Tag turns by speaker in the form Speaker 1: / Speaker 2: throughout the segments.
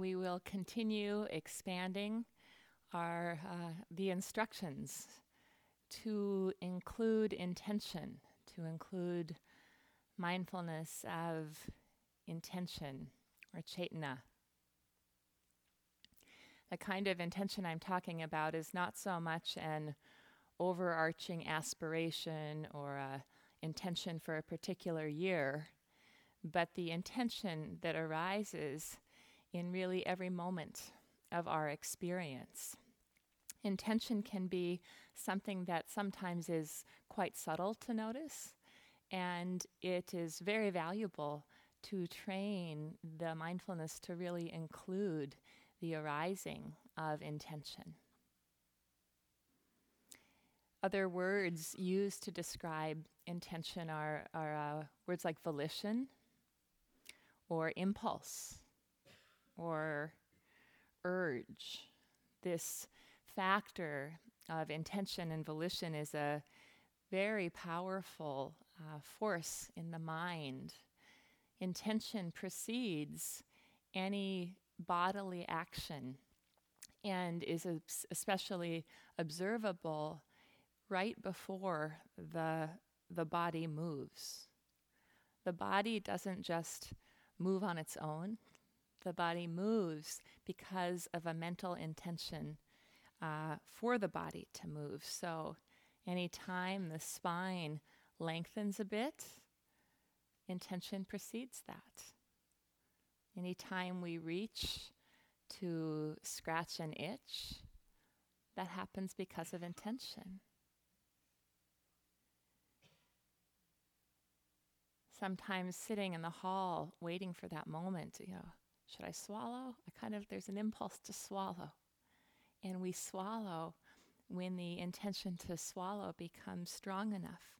Speaker 1: We will continue expanding our uh, the instructions to include intention, to include mindfulness of intention or cetana. The kind of intention I'm talking about is not so much an overarching aspiration or intention for a particular year, but the intention that arises in really every moment of our experience. Intention can be something that sometimes is quite subtle to notice, and it is very valuable to train the mindfulness to really include the arising of intention. Other words used to describe intention are, are uh, words like volition or impulse or urge. This factor of intention and volition is a very powerful uh, force in the mind. Intention precedes any bodily action and is especially observable right before the, the body moves. The body doesn't just move on its own, the body moves because of a mental intention uh, for the body to move. So, anytime the spine lengthens a bit, intention precedes that. Anytime we reach to scratch an itch, that happens because of intention. Sometimes sitting in the hall waiting for that moment, you know, should I swallow? I kind of, there's an impulse to swallow. And we swallow when the intention to swallow becomes strong enough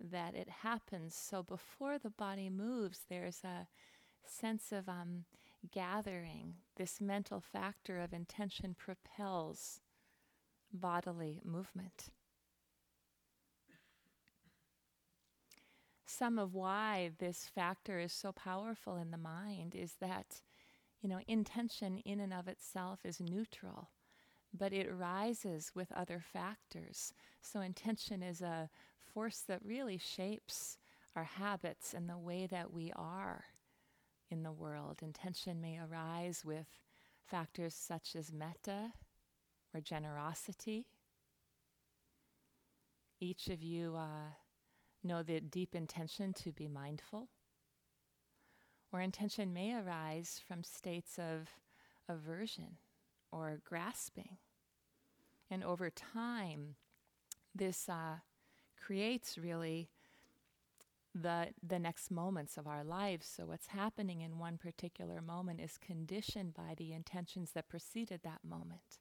Speaker 1: that it happens. So before the body moves, there's a sense of um, gathering. This mental factor of intention propels bodily movement. Some of why this factor is so powerful in the mind is that you know, intention in and of itself is neutral, but it rises with other factors. So, intention is a force that really shapes our habits and the way that we are in the world. Intention may arise with factors such as metta or generosity. Each of you uh, know the deep intention to be mindful or intention may arise from states of aversion or grasping. And over time, this uh, creates really the, the next moments of our lives. So, what's happening in one particular moment is conditioned by the intentions that preceded that moment.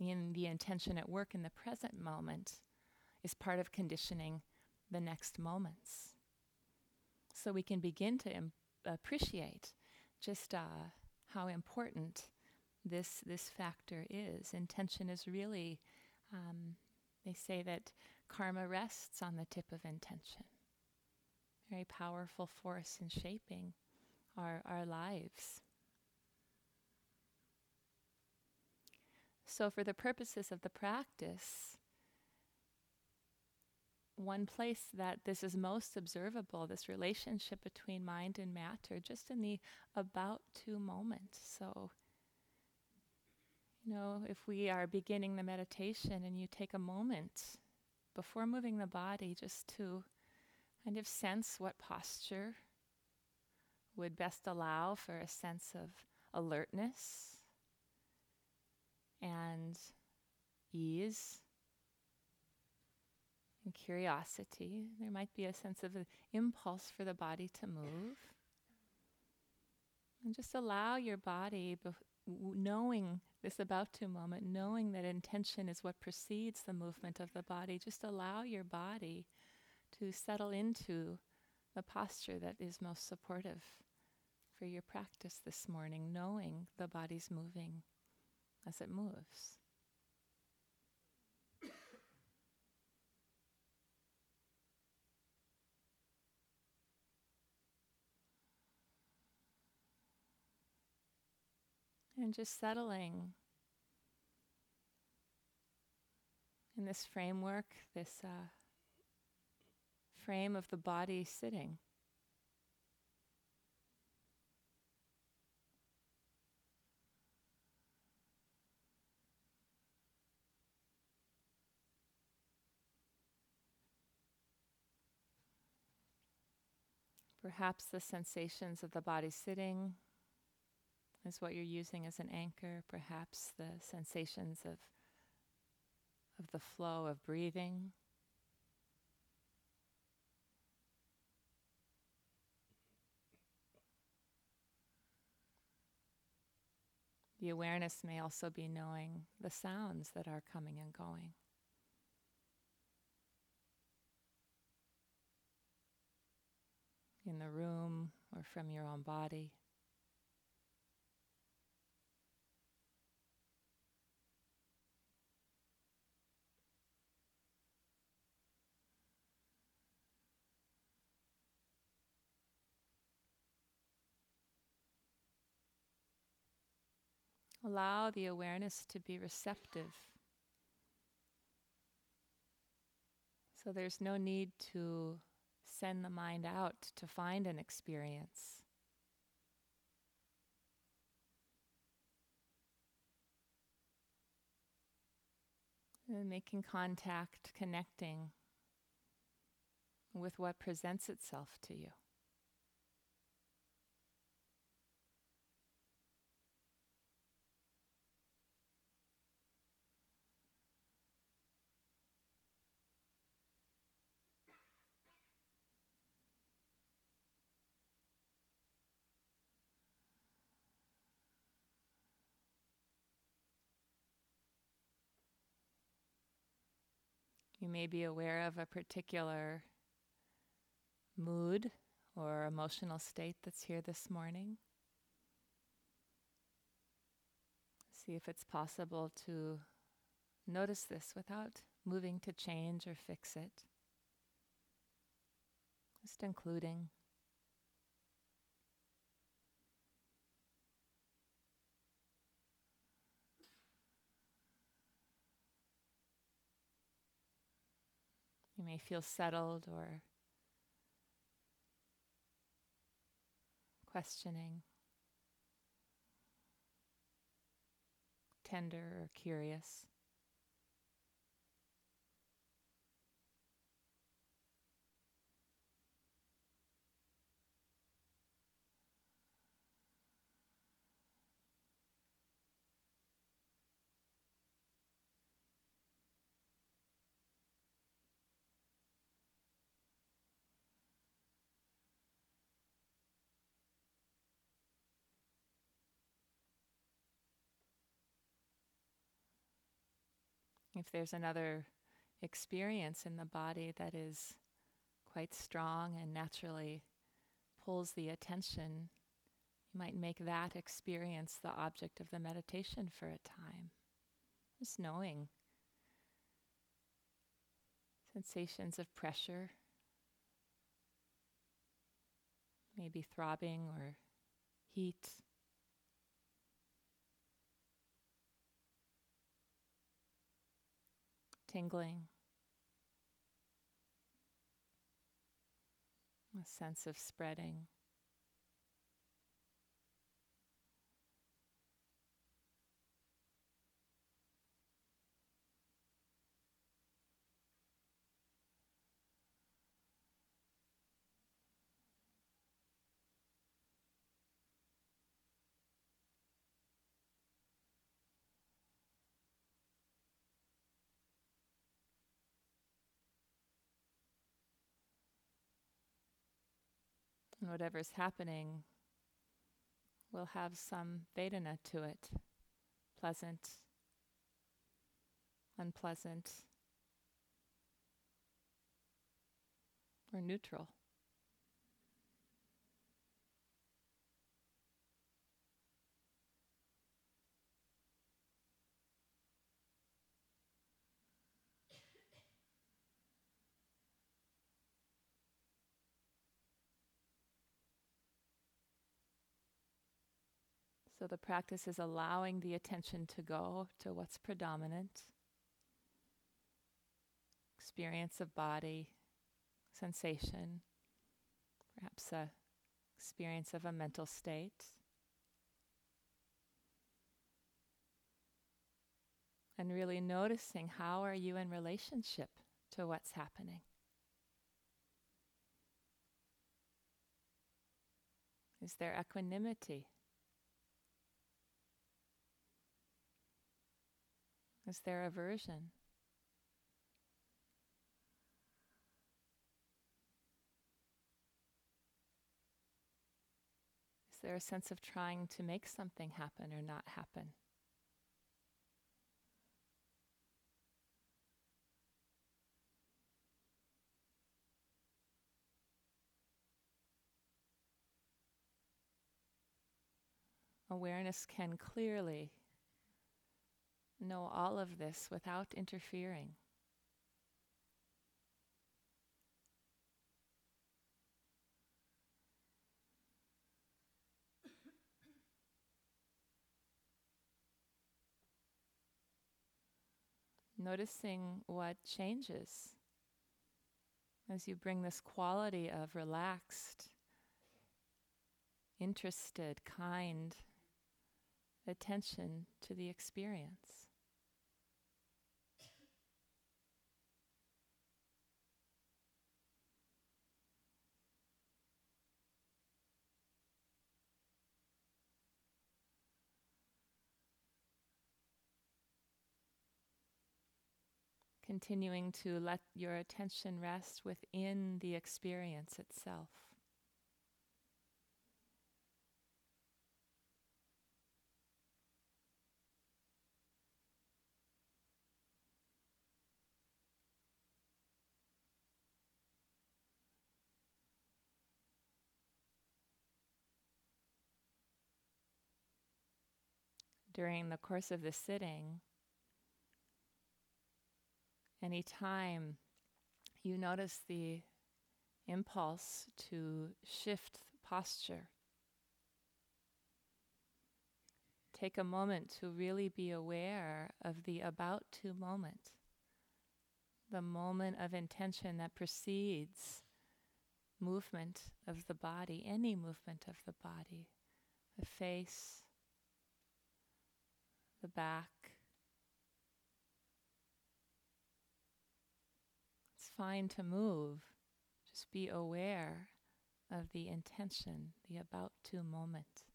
Speaker 1: And the intention at work in the present moment is part of conditioning the next moments. So, we can begin to appreciate just uh, how important this this factor is. Intention is really, um, they say that karma rests on the tip of intention. Very powerful force in shaping our our lives. So, for the purposes of the practice, one place that this is most observable, this relationship between mind and matter, just in the about to moment. So, you know, if we are beginning the meditation and you take a moment before moving the body just to kind of sense what posture would best allow for a sense of alertness and ease and curiosity. There might be a sense of an impulse for the body to move. And just allow your body, knowing this about to moment, knowing that intention is what precedes the movement of the body, just allow your body to settle into the posture that is most supportive for your practice this morning, knowing the body's moving as it moves. And just settling in this framework, this uh, frame of the body sitting. Perhaps the sensations of the body sitting is what you're using as an anchor. Perhaps the sensations of, of the flow of breathing. The awareness may also be knowing the sounds that are coming and going. in the room or from your own body. Allow the awareness to be receptive. So there's no need to send the mind out to find an experience. And making contact, connecting with what presents itself to you. You may be aware of a particular mood or emotional state that's here this morning. See if it's possible to notice this without moving to change or fix it. Just including. You may feel settled or questioning, tender or curious. If there's another experience in the body that is quite strong and naturally pulls the attention, you might make that experience the object of the meditation for a time. Just knowing sensations of pressure, maybe throbbing or heat. Tingling, a sense of spreading. And whatever's happening will have some Vedana to it pleasant, unpleasant, or neutral. So the practice is allowing the attention to go to what's predominant experience of body, sensation, perhaps a experience of a mental state. And really noticing how are you in relationship to what's happening. Is there equanimity? Is there aversion? Is there a sense of trying to make something happen or not happen? Awareness can clearly know all of this without interfering. Noticing what changes as you bring this quality of relaxed, interested, kind attention to the experience. Continuing to let your attention rest within the experience itself. During the course of the sitting, Anytime you notice the impulse to shift posture, take a moment to really be aware of the about to moment, the moment of intention that precedes movement of the body, any movement of the body, the face, the back, fine to move. Just be aware of the intention, the about to moment.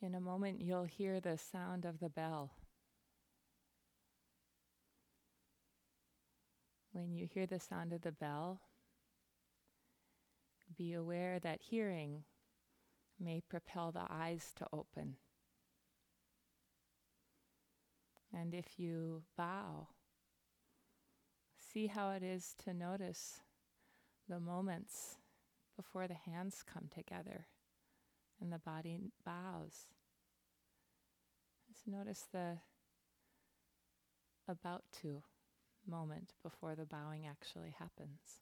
Speaker 1: In a moment, you'll hear the sound of the bell. When you hear the sound of the bell, be aware that hearing may propel the eyes to open. And if you bow, see how it is to notice the moments before the hands come together and the body bows. Just notice the about to moment before the bowing actually happens.